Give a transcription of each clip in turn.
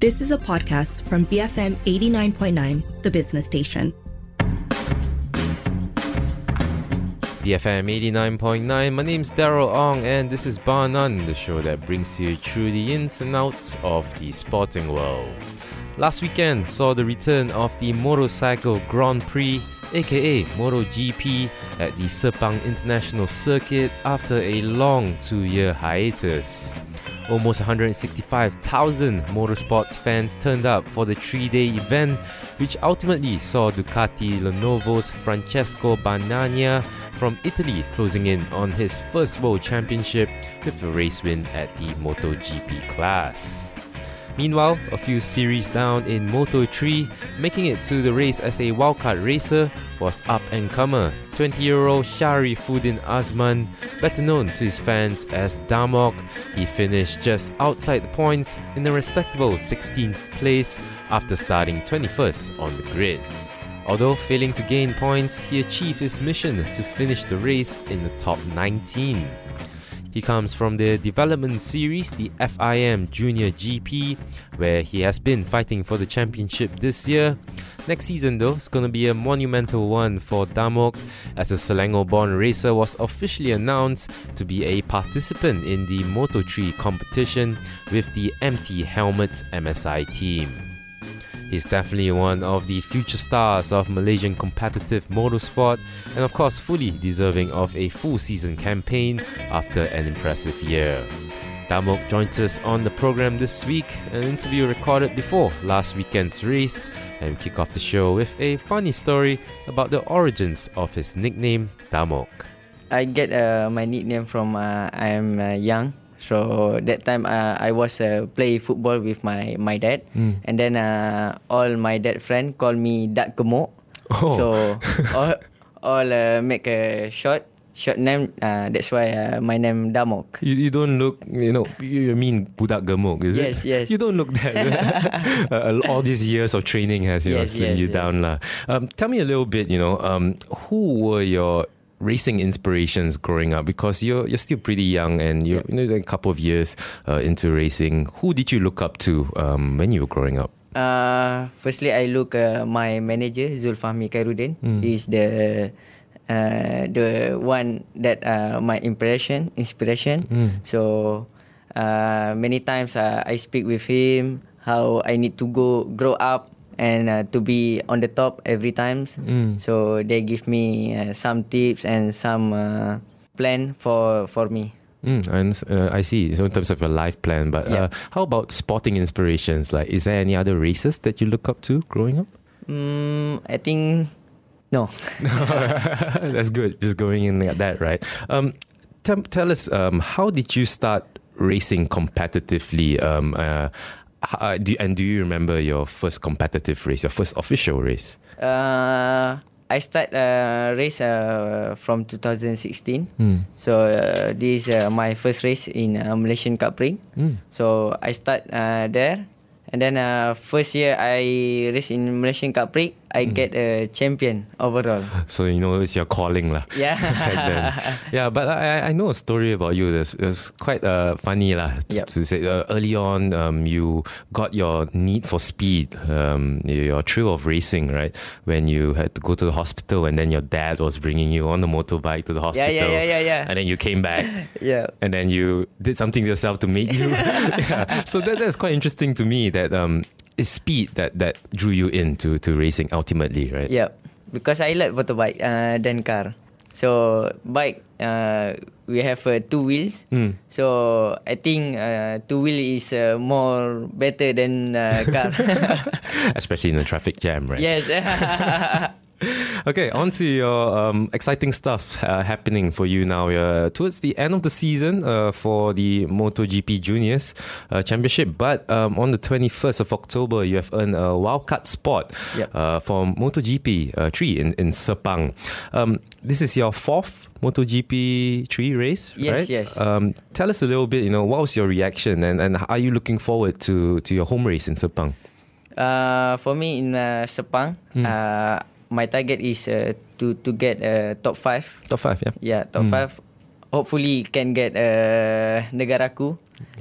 This is a podcast from BFM 89.9, the business station. BFM 89.9, my name's Daryl Ong, and this is Bar None, the show that brings you through the ins and outs of the sporting world. Last weekend saw the return of the Motorcycle Grand Prix, aka MotoGP, at the Sepang International Circuit after a long two year hiatus. Almost 165,000 motorsports fans turned up for the three day event, which ultimately saw Ducati Lenovo's Francesco Bagnaia from Italy closing in on his first World Championship with a race win at the MotoGP class. Meanwhile, a few series down in Moto 3, making it to the race as a wildcard racer was up and comer 20 year old Shari Syarifuddin Azman, better known to his fans as Damok. He finished just outside the points in a respectable 16th place after starting 21st on the grid. Although failing to gain points, he achieved his mission to finish the race in the top 19. He comes from the development series, the FIM Junior GP, where he has been fighting for the championship this year. Next season, though, is going to be a monumental one for Damok, as the Selangor born racer was officially announced to be a participant in the Moto3 competition with the MT Helmets MSI team. He's definitely one of the future stars of Malaysian competitive motorsport and, of course, fully deserving of a full season campaign after an impressive year. Damok joins us on the program this week, an interview recorded before last weekend's race, and kick off the show with a funny story about the origins of his nickname, Damok. I get uh, my nickname from uh, I am uh, young so that time uh, I was uh, play football with my my dad, mm. and then uh, all my dad friend call me Dak Gemuk. Oh. So all all uh, make a short short name. Uh, that's why uh, my name Damok. You, you don't look, you know, you mean Budak Gemuk, is yes, it? Yes, yes. You don't look that. uh, all these years of training has you yes, know, slimmed yes, you yes. down, lah. Um, tell me a little bit. You know, um, who were your racing inspirations growing up? Because you're you're still pretty young and you're you know a couple of years uh, into racing. Who did you look up to um, when you were growing up? Uh, firstly, I look uh, my manager Zulfahmi Khairuddin. Mm. He's the uh, the one that uh, my impression inspiration. Mm. So uh, many times uh, I speak with him how I need to go grow up and uh, to be on the top every times. Mm. So they give me uh, some tips and some uh, plan for for me. Mm, and uh, I see. So in terms of your life plan, but Yeah. uh, how about sporting inspirations? Like, is there any other races that you look up to growing up? Mm, I think no. That's good. Just going in like that, right? Um, tell, tell us, um, how did you start racing competitively? Um, uh, how, do, and do you remember your first competitive race, your first official race? Uh, I start uh, race uh, from 2016. Mm. So uh, this is uh, my first race in uh, Malaysian Cub Prix. Mm. So I start uh, there, and then uh, first year I race in Malaysian Cub Prix. I Hmm. get a champion overall. So you know it's your calling, lah. Yeah. Yeah, but I, I know a story about you that's, that's quite uh, funny lah. To, Yep. to say uh, early on, um, you got your need for speed, um, your thrill of racing, right? When you had to go to the hospital, and then your dad was bringing you on the motorbike to the yeah, hospital. yeah, yeah, yeah, yeah. And then you came back. yeah. and then you did something to yourself to make you. yeah. So that, that's quite interesting to me that um, it's speed that, that drew you into to racing ultimately, right? Yeah, because I like motorbike uh, than car. So bike, uh, we have uh, two wheels. Mm. So I think uh, two wheel is uh, more better than uh, car. Especially in a traffic jam, right? yes. Okay, on to your um, exciting stuff uh, happening for you now. Uh, towards the end of the season uh, for the MotoGP Juniors uh, Championship, but um, on the 21st of October, you have earned a wildcard spot Yep. uh, for MotoGP uh, 3 in, in Sepang. Um, this is your fourth MotoGP 3 race, Yes, right? yes. Um, tell us a little bit, you know, what was your reaction and, and are you looking forward to, to your home race in Sepang? uh, for me in uh, Sepang, Hmm. uh, my target is uh, to to get uh, top five. Top five, yeah. Yeah, top Mm. five. Hopefully can get uh, negaraku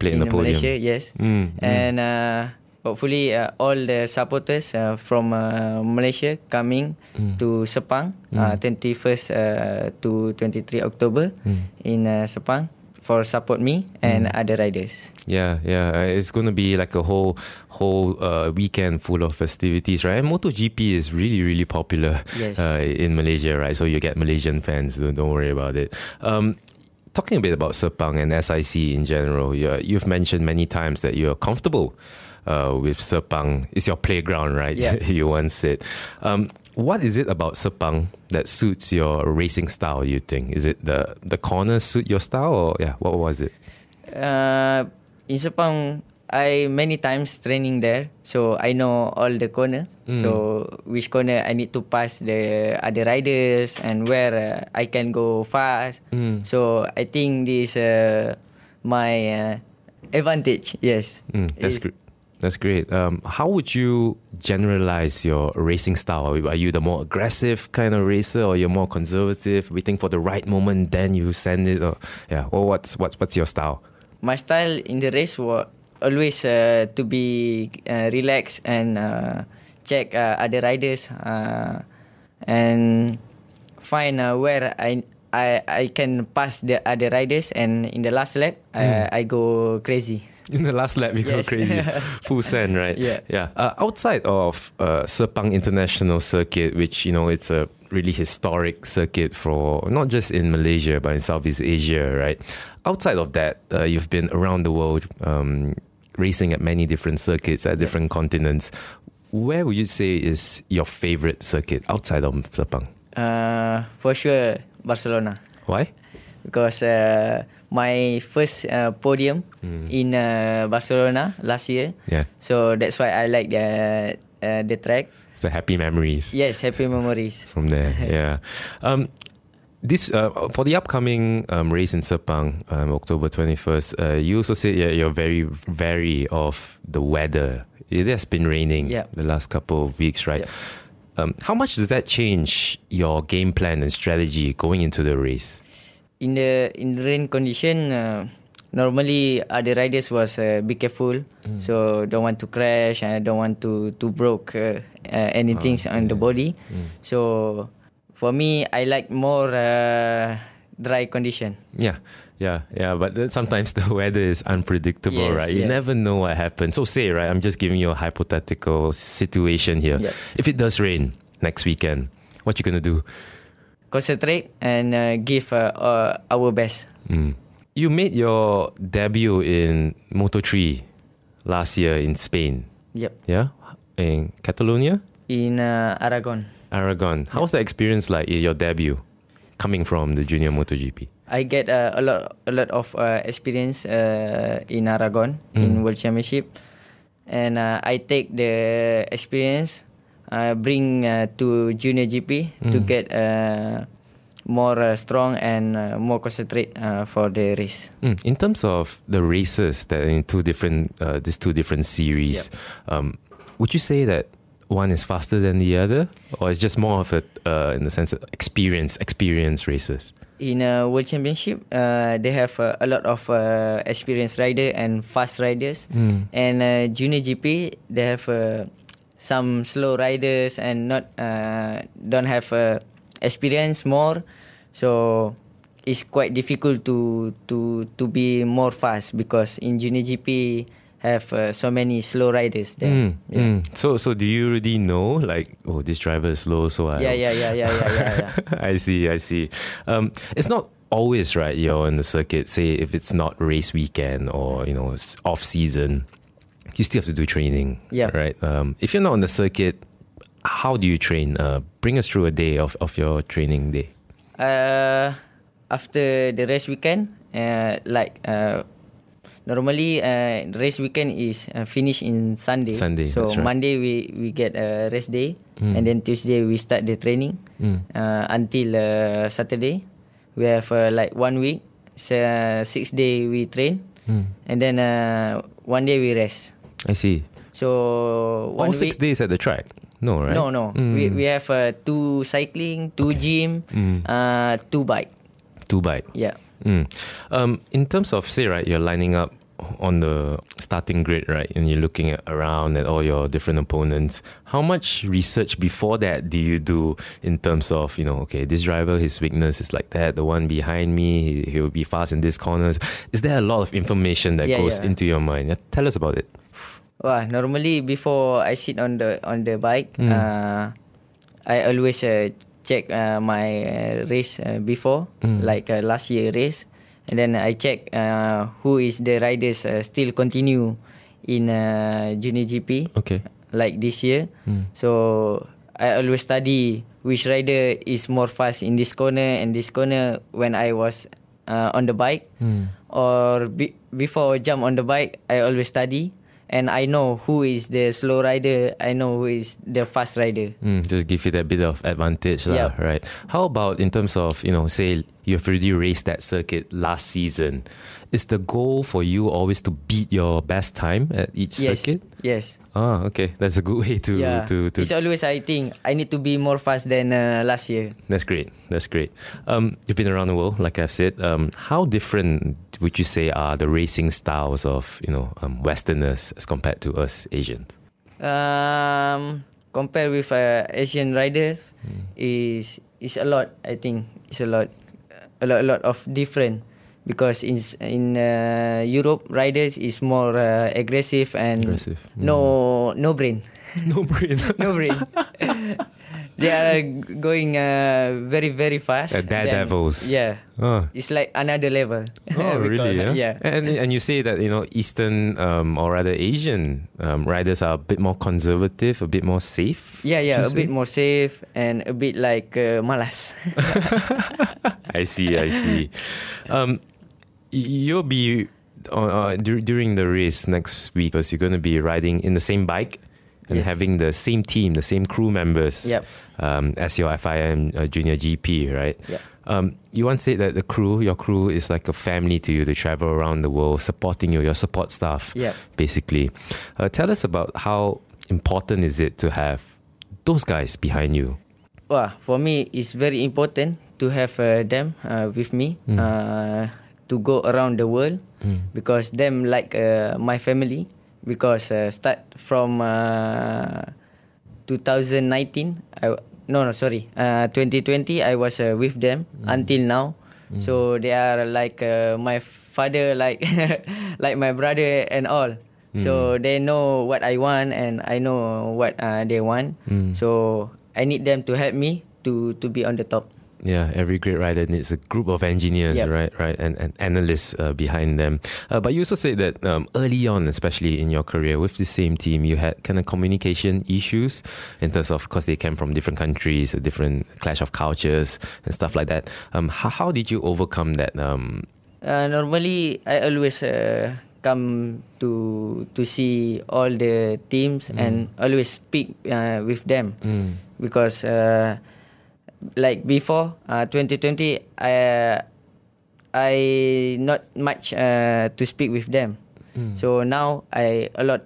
Play in, the podium. Malaysia. Yes. Mm, mm. And uh, hopefully uh, all the supporters uh, from uh, Malaysia coming to Sepang, uh, 21st uh, to 23 October in uh, Sepang for support me and other riders. Yeah, yeah. uh, It's going to be like a whole whole uh, weekend full of festivities, right? And MotoGP is really, really popular Yes. uh, in Malaysia, right? So you get Malaysian fans. Don't, don't worry about it. Um, talking a bit about Sepang and SIC in general, you you've mentioned many times that you're comfortable uh, with Sepang. It's your playground, right? Yeah. you once said. Um, what is it about Sepang that suits your racing style? You think is it the the corners suit your style, or yeah, what was it? Uh, in Sepang, I many times training there, so I know all the corner. So which corner I need to pass the other riders and where uh, I can go fast. So I think this uh, my uh, advantage. Yes, Mm, that's great. That's great. Um, how would you generalize your racing style? Are you- the more aggressive kind of racer, or you're more conservative, waiting for the right moment, then you send it? Or yeah, or what's what's what's your style? my style in the race was always uh, to be uh, relaxed and uh, check uh, other riders uh, and find uh, where I, I I can pass the other riders and in the last lap uh, I go crazy. In the last lap, you Yes. go crazy, full send, right? Yeah. yeah. Uh, outside of uh, Sepang International Circuit, which you know it's a really historic circuit for not just in Malaysia but in Southeast Asia, right? Outside of that, uh, you've been around the world, um, racing at many different circuits at different continents. Where would you say is your favorite circuit outside of Sepang? Uh, for sure Barcelona. Why? Because uh, my first uh, podium in uh, Barcelona last year. Yeah, So that's why I like the uh, the track. it's the happy memories. Yes, happy memories. from there. yeah. Um, this uh, for the upcoming um, race in Sepang, um, October twenty first. Uh, you also said yeah, you're very wary of the weather. It has been raining Yeah. the last couple of weeks, right? Yeah. Um, how much does that change your game plan and strategy going into the race? In the in the rain condition, uh, normally other riders was uh, be careful. So don't want to crash and don't want to to broke uh, uh, anything on the body. So for me, I like more uh, dry condition. Yeah, yeah, yeah. But sometimes the weather is unpredictable, Yes, right? You yes. never know what happens. So say, right? I'm just giving you a hypothetical situation here. Yep. If it does rain next weekend, what you gonna do? Concentrate and uh, give uh, uh, our best. Mm. You made your debut in Moto3 last year in Spain, Yep. yeah? In Catalonia, In uh, Aragon. Aragon. How was the experience like in your debut coming from the junior MotoGP? I get uh, a lot a lot of uh, experience uh, in Aragon in World Championship, and uh, I take the experience, uh, bring uh, to junior GP to get uh, more uh, strong and uh, more concentrate uh, for the race. Mm. In terms of the races that in two different, uh, these two different series, um, would you say that one is faster than the other, or it's just more of a, uh, in the sense of experience, experience races? In a World Championship, uh, they have uh, a lot of uh, experienced rider and fast riders. And uh, Junior GP, they have some slow riders and not uh, don't have uh, experience more. So it's quite difficult to to to be more fast because in Junior GP have uh, so many slow riders there. Mm, Yeah. mm. So, so do you already know, like, oh, this driver is slow, so I. Yeah, yeah, yeah, yeah, yeah, yeah, yeah. I see, I see. Um, it's not always right. You're in the circuit. Say if it's not race weekend or you know off season, you still have to do training. Yeah. Right. Um, if you're not on the circuit, how do you train? Uh, bring us through a day of, of your training day. Uh, after the race weekend, uh, like uh, normally uh, race weekend is uh, finished in Sunday. Sunday, So right. Monday we we get a rest day, and then Tuesday we start the training uh, until uh, Saturday. We have uh, like one week, so, uh, six day we train, and then uh, one day we rest. I see. So one six week, days at the track. No, right? No, no. We we have uh, two cycling, two gym, uh, two bike. Two bike. Yeah. Mm. Um, in terms of say right, you're lining up on the starting grid, right, and you're looking at, around at all your different opponents, how much research before that do you do in terms of, you know, okay, this driver, his weakness is like that, the one behind me, he, will be fast in this corners. Is there a lot of information that Yeah, goes yeah. into your mind? Tell us about it. Well, normally before I sit on the on the bike, Mm. uh, I always uh, check uh, my uh, race uh, before, Mm. like uh, last year race, and then I check uh, who is the riders uh, still continue in uh, junior GP Okay. like this year. Mm. So I always study which rider is more fast in this corner and this corner when I was uh, on the bike Mm. or be- before I jump on the bike, I always study and I know who is the slow rider. I know who is the fast rider. Mm, just give you that bit of advantage, lah, Yup. right? How about in terms of, you know, say you've already raced that circuit last season? Is the goal for you always to beat your best time at each Yes. circuit? Yes. Ah, okay. That's a good way to yeah. to to It's always I think I need to be more fast than uh, last year. That's great. That's great. Um, you've been around the world, like I've said. Um, how different would you say are the racing styles of you know um, Westerners as compared to us Asians? Um, compared with uh, Asian riders, is is a lot. I think it's a lot, a lot, a lot of different. Because in in uh, Europe, riders is more uh, aggressive and Aggressive. no no brain, no brain. no brain. They are going uh, very very fast. Uh, Then- Yeah, oh. it's like another level. Oh, really? Yeah. Yeah. And and you say that you know Eastern um, or rather Asian um, riders are a bit more conservative, a bit more safe. Yeah, yeah, a bit more safe and a bit like uh, malas. I see. I see. Um, you'll be uh, uh, during the race next week because you're going to be riding in the same bike and Yes. having the same team, the same crew members Yep. um, as your FIM uh, Junior GP, right? Yep. Um, you once said that the crew, your crew, is like a family to you. They travel around the world supporting you, your support staff, Yep. basically. Uh, tell us about how important is it to have those guys behind you? Well, for me, it's very important to have uh, them uh, with me Mm. uh, to go around the world because them like uh, my family. Because uh, start from uh, 2019, I, no no sorry, uh, 2020 I was uh, with them until now. So they are like uh, my father, like like my brother and all. So they know what I want and I know what uh, they want. Mm. So I need them to help me to to be on the top. Yeah, every great rider needs a group of engineers, Yep. right? Right, and, and analysts uh, behind them. Uh, but you also said that um, early on, especially in your career with the same team, you had kind of communication issues in terms of, because they came from different countries, a different clash of cultures and stuff like that. Um, how, how did you overcome that? Um, Uh, normally, I always uh, come to to see all the teams and always speak uh, with them because uh, like before uh, 2020, I I not much uh, to speak with them. So now I a lot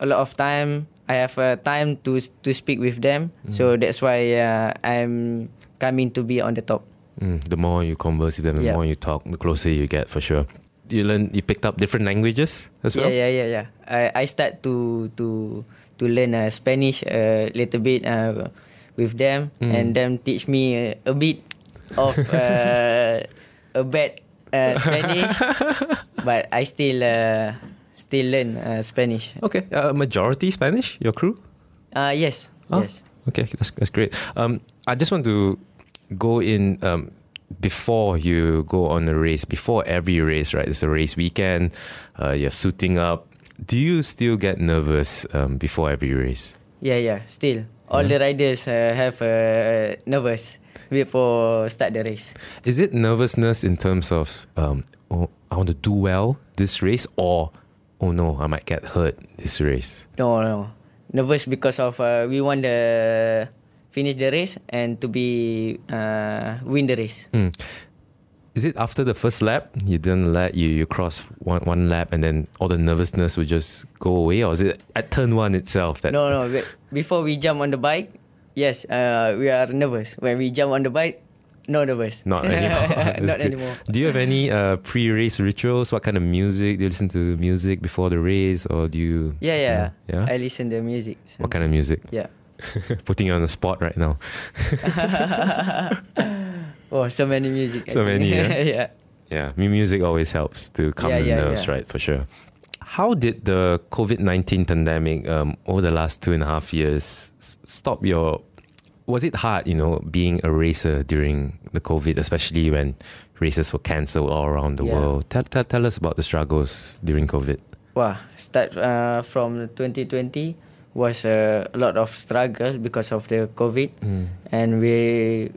a lot of time. I have uh, time to to speak with them. So that's why uh, I'm coming to be on the top. mm, the more you converse with them, the Yeah. more you talk, the closer you get for sure. You learn, you picked up different languages as well? Yeah, yeah, yeah, yeah. I I start to to to learn uh, Spanish a little bit uh, with them, Mm. and them teach me uh, a bit of uh, a bad uh, Spanish, but I still uh, still learn uh, Spanish. Okay, uh, majority Spanish, your crew? Uh, yes, Oh, yes. Okay, that's that's great. Um, I just want to go in um before you go on a race, before every race, right? It's a race weekend. Uh, you're suiting up. Do you still get nervous um, before every race? Yeah, yeah. Still, all the riders uh, have uh, nervous before start the race. Is it nervousness in terms of um, oh, I want to do well this race, or oh no, I might get hurt this race? No, no. Nervous because of uh, we want the finish the race and to be uh, win the race. Hmm. Is it after the first lap you didn't let you you cross one one lap and then all the nervousness would just go away, or is it at turn one itself that No, no. Before we jump on the bike, yes, uh, we are nervous. When we jump on the bike, No nervous. Not anymore. Not good. anymore. Do you have any uh, pre-race rituals? What kind of music do you listen to? Music before the race, or do you? Yeah, yeah. yeah. I listen to music. so- what kind of music? Yeah. Putting you on the spot right now. oh, so many music. So many, yeah? yeah. Yeah, mu- music always helps to calm Yeah, the yeah, nerves, right? For sure. How did the COVID nineteen pandemic um, over the last two and a half years stop your? Was it hard, you know, being a racer during the COVID, especially when races were cancelled all around the world? Tell, tell tell us about the struggles during COVID. Wow, start uh, from 2020 was uh, a lot of struggle because of the COVID, Mm. and we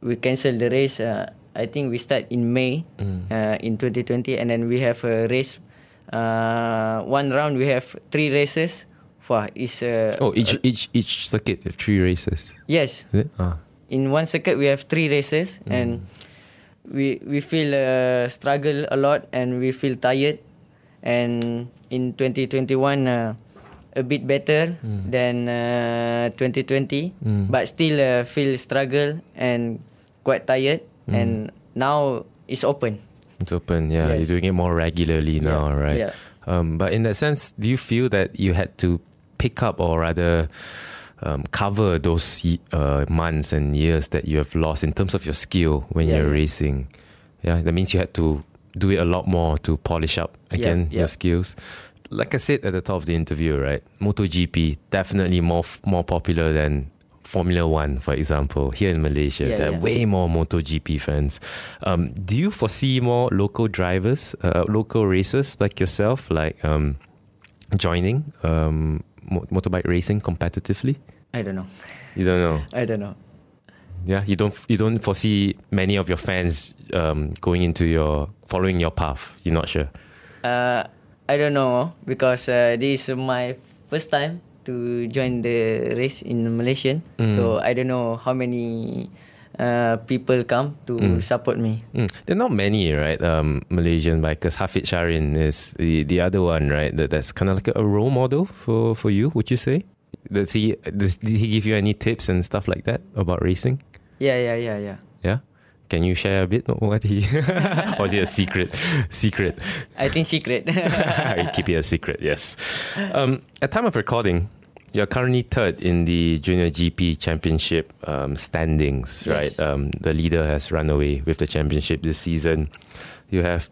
we cancel the race. Uh, I think we start in May Mm. uh, in 2020, and then we have a race. Uh, one round we have three races. Wow, is uh, Oh, each each each circuit have three races. yes. Ah. in one circuit we have three races Mm. and we we feel uh, struggle a lot and we feel tired and in 2021 uh, a bit better Mm. than uh, 2020 Mm. but still uh, feel struggle and quite tired Mm. and now it's open It's open, yeah. Yes. You're doing it more regularly Yeah, now, right? yeah. Um, but in that sense, do you feel that you had to pick up or rather um, cover those uh, months and years that you have lost in terms of your skill when Yeah, you're racing? Yeah, that means you had to do it a lot more to polish up again yeah. your skills. Like I said at the top of the interview, right? MotoGP definitely more more popular than Formula One, for example, here in Malaysia. Yeah, there are way more MotoGP fans. Um, do you foresee more local drivers, uh, local racers like yourself, like um, joining um, motorbike racing competitively? i don't know You don't know. i don't know Yeah, you don't. You don't foresee many of your fans um, going into your following your path. You're not sure. Uh, I don't know because uh, this is my first time to join the race in Malaysian. Mm. So I don't know how many uh, people come to Mm. support me. Mm. There are not many, right? Um, Malaysian bikers. Hafizh Syahrin is the, the other one, right? That, that's kind of like a role model for, for you. Would you say? Does he does, did he give you any tips and stuff like that about racing? Yeah, yeah, yeah, yeah. Yeah. Can you share a bit what he, or is it a secret? Secret. I think secret. Keep it a secret. Yes. Um, at time of recording, you're currently third in the Junior GP Championship um, standings, Yes. right? Um, the leader has run away with the championship this season. You have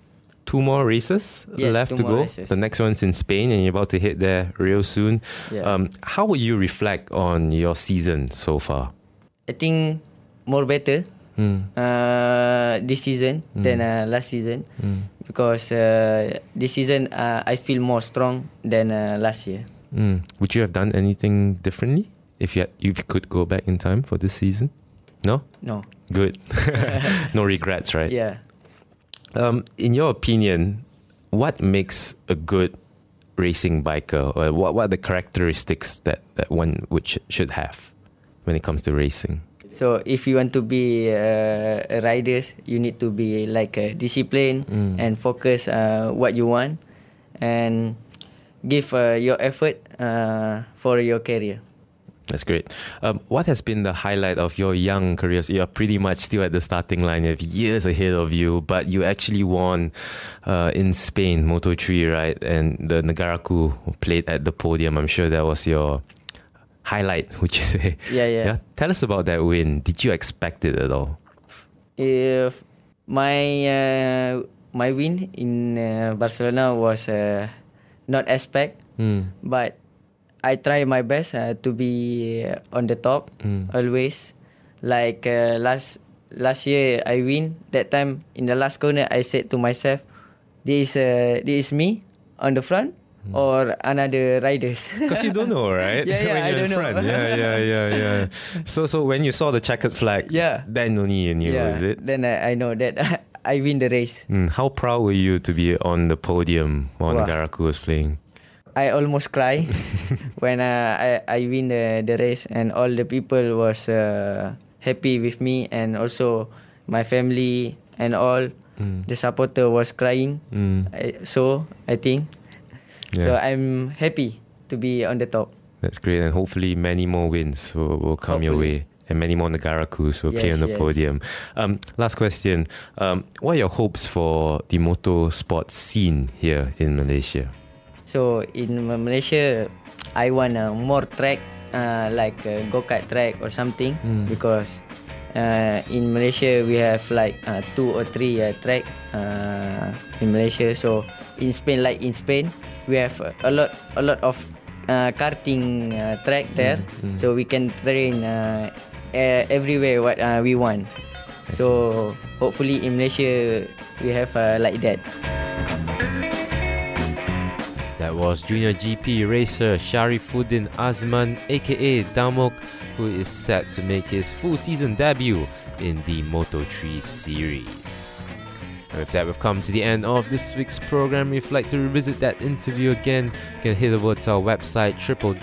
two more races Yes, left to go. races. The next one's in Spain, and you're about to hit there real soon. Yeah. Um, how would you reflect on your season so far? I think more better Mm. uh, this season than uh, last season Mm. because uh, this season uh, I feel more strong than uh, last year. Mm. Would you have done anything differently if you had, if you could go back in time for this season? No. No. Good. no regrets, right? Yeah. Um, in your opinion, what makes a good racing biker, or what what are the characteristics that, that one would sh- should have when it comes to racing? So if you want to be uh, a riders, you need to be like a discipline Mm. and focus uh, what you want and give uh, your effort uh, for your career. That's great. Um, what has been the highlight of your young career? So you're pretty much still at the starting line. You have years ahead of you, but you actually won uh, in Spain, Moto3, right? And the Negaraku played at the podium. I'm sure that was your highlight, would you say? Yeah, yeah. yeah? Tell us about that win. Did you expect it at all? If my uh, my win in uh, Barcelona was uh, not expect, Mm. but I try my best uh, to be uh, on the top Mm. always. Like uh, last last year, I win. That time in the last corner, I said to myself, "This uh, this is me on the front." Or another riders. Because you don't know, right? Yeah, yeah, when I you're in don't know. front. Yeah, yeah, yeah, yeah. So, so when you saw the checkered flag, Yeah. then only you knew, yeah. was it? Then I, I know that I win the race. Mm, how proud were you to be on the podium while Wow. Negaraku was playing? I almost cry when uh, I I win the the race and all the people was uh, happy with me and also my family and all Mm. the supporter was crying. Mm. I, so I think so I'm happy to be on the top. That's great, and hopefully many more wins will, will come your way and many more Negarakus will play on the yes. podium. Um, last question. Um, what are your hopes for the motorsport scene here in Malaysia? So in Malaysia, I want a more track uh, like a go kart track or something because uh, in Malaysia we have like uh, two or three uh, track uh, in Malaysia. So in Spain, like in Spain, we have a lot a lot of uh, karting uh, track there, so we can train uh, uh, everywhere what uh, we want. So hopefully in Malaysia we have uh, like that. That was junior GP racer Syarifuddin Azman, aka Damok, who is set to make his full season debut in the Moto3 series. And with that, we've come to the end of this week's program. If you'd like to revisit that interview again, you can head over to our website www.bfm.my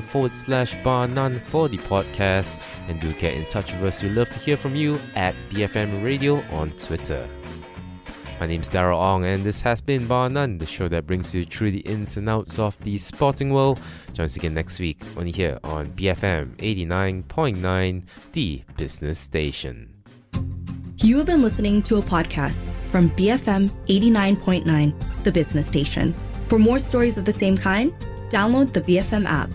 forward slash bar none for the podcast. And do get in touch with us. We'd love to hear from you at BFM Radio on Twitter. My name's Daryl Ong, and this has been Bar None, the show that brings you through the ins and outs of the sporting world. Join us again next week, only here on BFM 89.9, the business station. You have been listening to a podcast from BFM 89.9, the business station. For more stories of the same kind, download the BFM app.